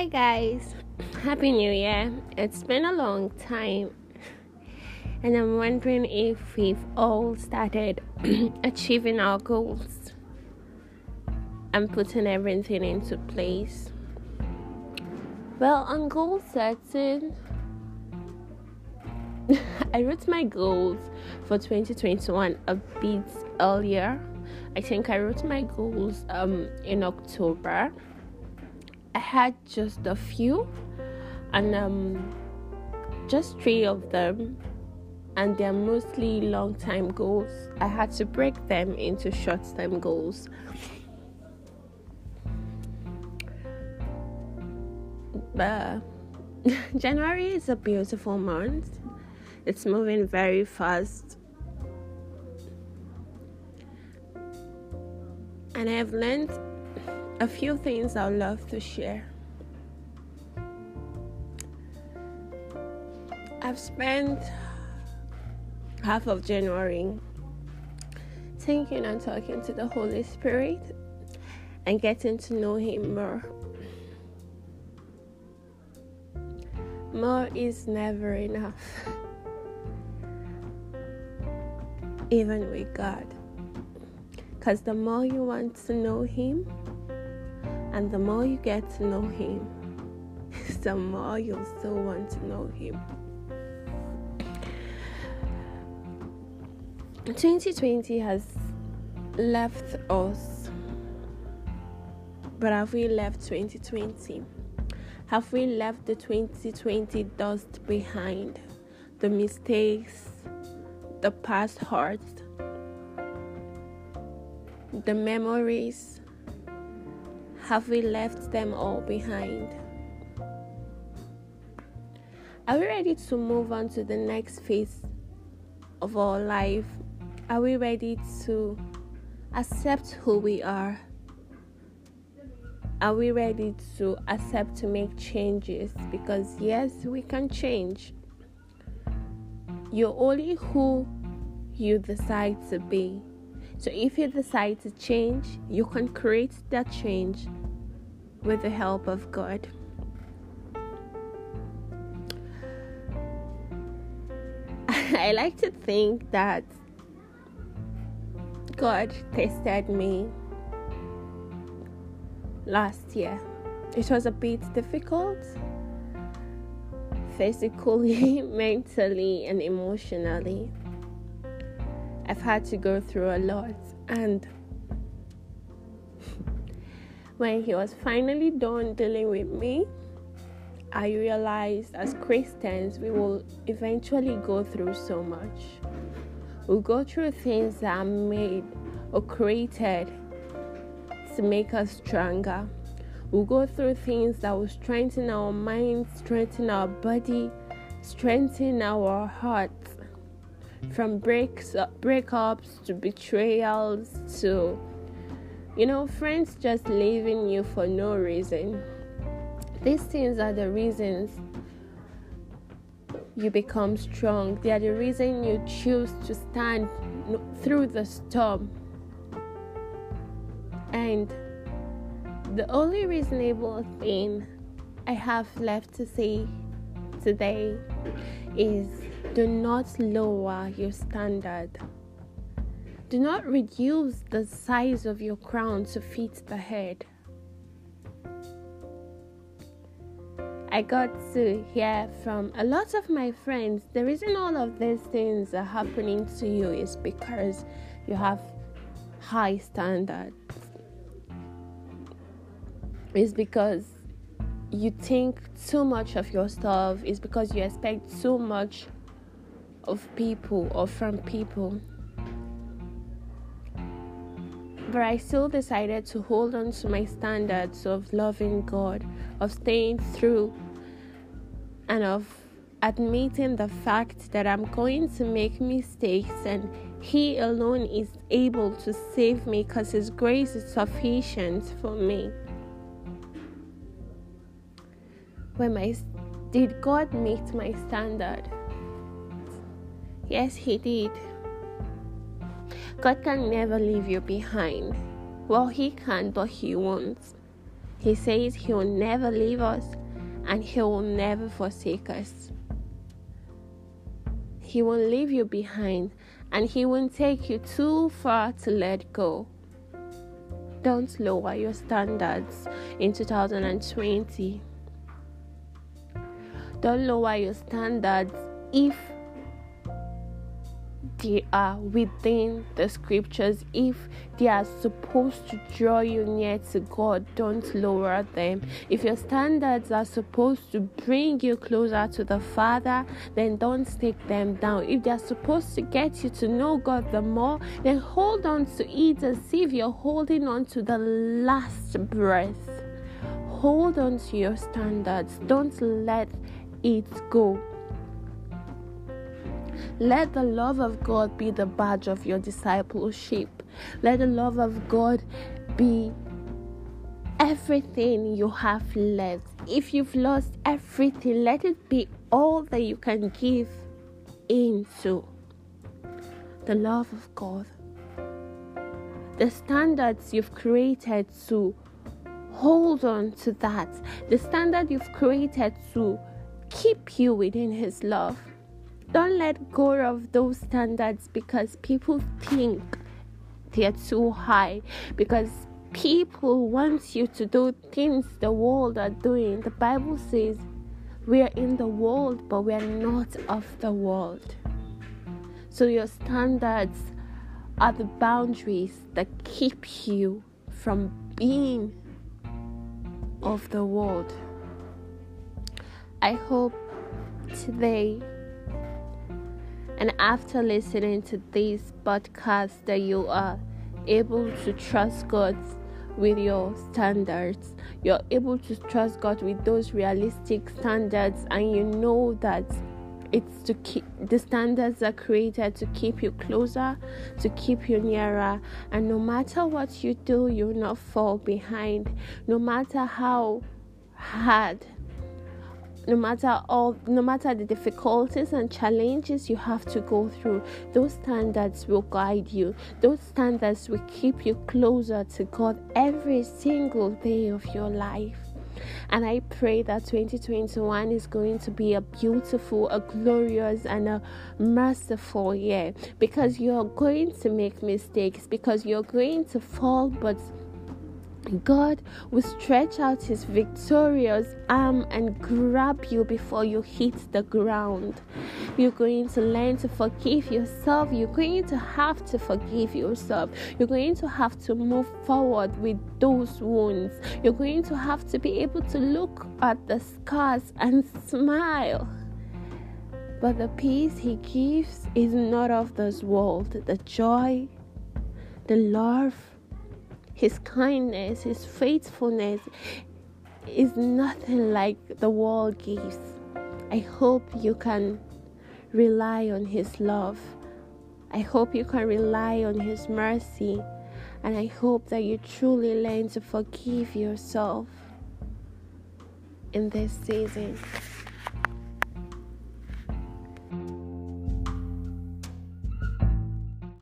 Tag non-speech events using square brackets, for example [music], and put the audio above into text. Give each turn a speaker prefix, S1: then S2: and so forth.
S1: Hi, guys. Happy New Year. It's been a long time, and I'm wondering if we've all started [clears throat] achieving our goals and putting everything into place. Well, on goal setting, [laughs] I wrote my goals for 2021 a bit earlier. I think I wrote my goals um in October. I had just a few and um just three of them and they're mostly long time goals. I had to break them into short term goals. But [laughs] January is a beautiful month. It's moving very fast. And I've learned a few things I'd love to share. I've spent half of January thinking and talking to the Holy Spirit and getting to know Him more. More is never enough, even with God. Because the more you want to know Him, and the more you get to know Him, [laughs] the more you'll still want to know Him. 2020 has left us, but have we left 2020? Have we left the 2020 dust behind? The mistakes, the past hurts, the memories? Have we left them all behind? Are we ready to move on to the next phase of our life? Are we ready to accept who we are? Are we ready to accept to make changes? Because, yes, we can change. You're only who you decide to be. So, if you decide to change, you can create that change with the help of God. [laughs] I like to think that God tested me last year. It was a bit difficult physically, [laughs] mentally, and emotionally. I've had to go through a lot, and when He was finally done dealing with me, I realized as Christians we will eventually go through so much. We'll go through things that are made or created to make us stronger. We'll go through things that will strengthen our mind, strengthen our body, strengthen our hearts. From breaks, breakups to betrayals to, you know, friends just leaving you for no reason. These things are the reasons you become strong. They are the reason you choose to stand through the storm. And the only reasonable thing I have left to say today is do not lower your standard. Do not reduce the size of your crown to fit the head. I got to hear from a lot of my friends the reason all of these things are happening to you is because you have high standards. It's because you think too much of yourself, it's because you expect so much of people or from people. But I still decided to hold on to my standards of loving God, of staying through, and of admitting the fact that I'm going to make mistakes and He alone is able to save me because His grace is sufficient for me. When my did God meet my standard? Yes, He did. God can never leave you behind. Well, He can, but He won't. He says He will never leave us and He will never forsake us. He won't leave you behind and He won't take you too far to let go. Don't lower your standards in 2020. Don't lower your standards if they are within the scriptures, if they are supposed to draw you near to God, don't lower them. If your standards are supposed to bring you closer to the Father, then don't take them down. If they are supposed to get you to know God the more, then hold on to it as if you're holding on to the last breath. Hold on to your standards. Don't let it go. Let the love of God be the badge of your discipleship. Let the love of God be everything you have left. If you've lost everything, let it be all that you can give into the love of God. The standards you've created to hold on to that. The standard you've created to keep you within His love. Don't let go of those standards because people think they're too high, because people want you to do things the world are doing. The Bible says we are in the world, but we are not of the world. So your standards are the boundaries that keep you from being of the world. I hope today and after listening to this podcast that you are able to trust God with your standards you're able to trust God with those realistic standards and you know that it's to keep the standards are created to keep you closer to keep you nearer. And no matter what you do you'll not fall behind. No matter how hard no matter all no matter the difficulties and challenges you have to go through those standards will guide you. Those standards will keep you closer to god every single day of your life. And I pray that 2021 is going to be a beautiful, a glorious, and a merciful year. Because you're going to make mistakes, because you're going to fall, but God will stretch out his victorious arm and grab you before you hit the ground. You're going to learn to forgive yourself. You're going to have to forgive yourself. You're going to have to move forward with those wounds. You're going to have to be able to look at the scars and smile. But the peace he gives is not of this world. The joy, the love, his kindness, His faithfulness is nothing like the world gives. I hope you can rely on His love. I hope you can rely on His mercy. And I hope that you truly learn to forgive yourself in this season.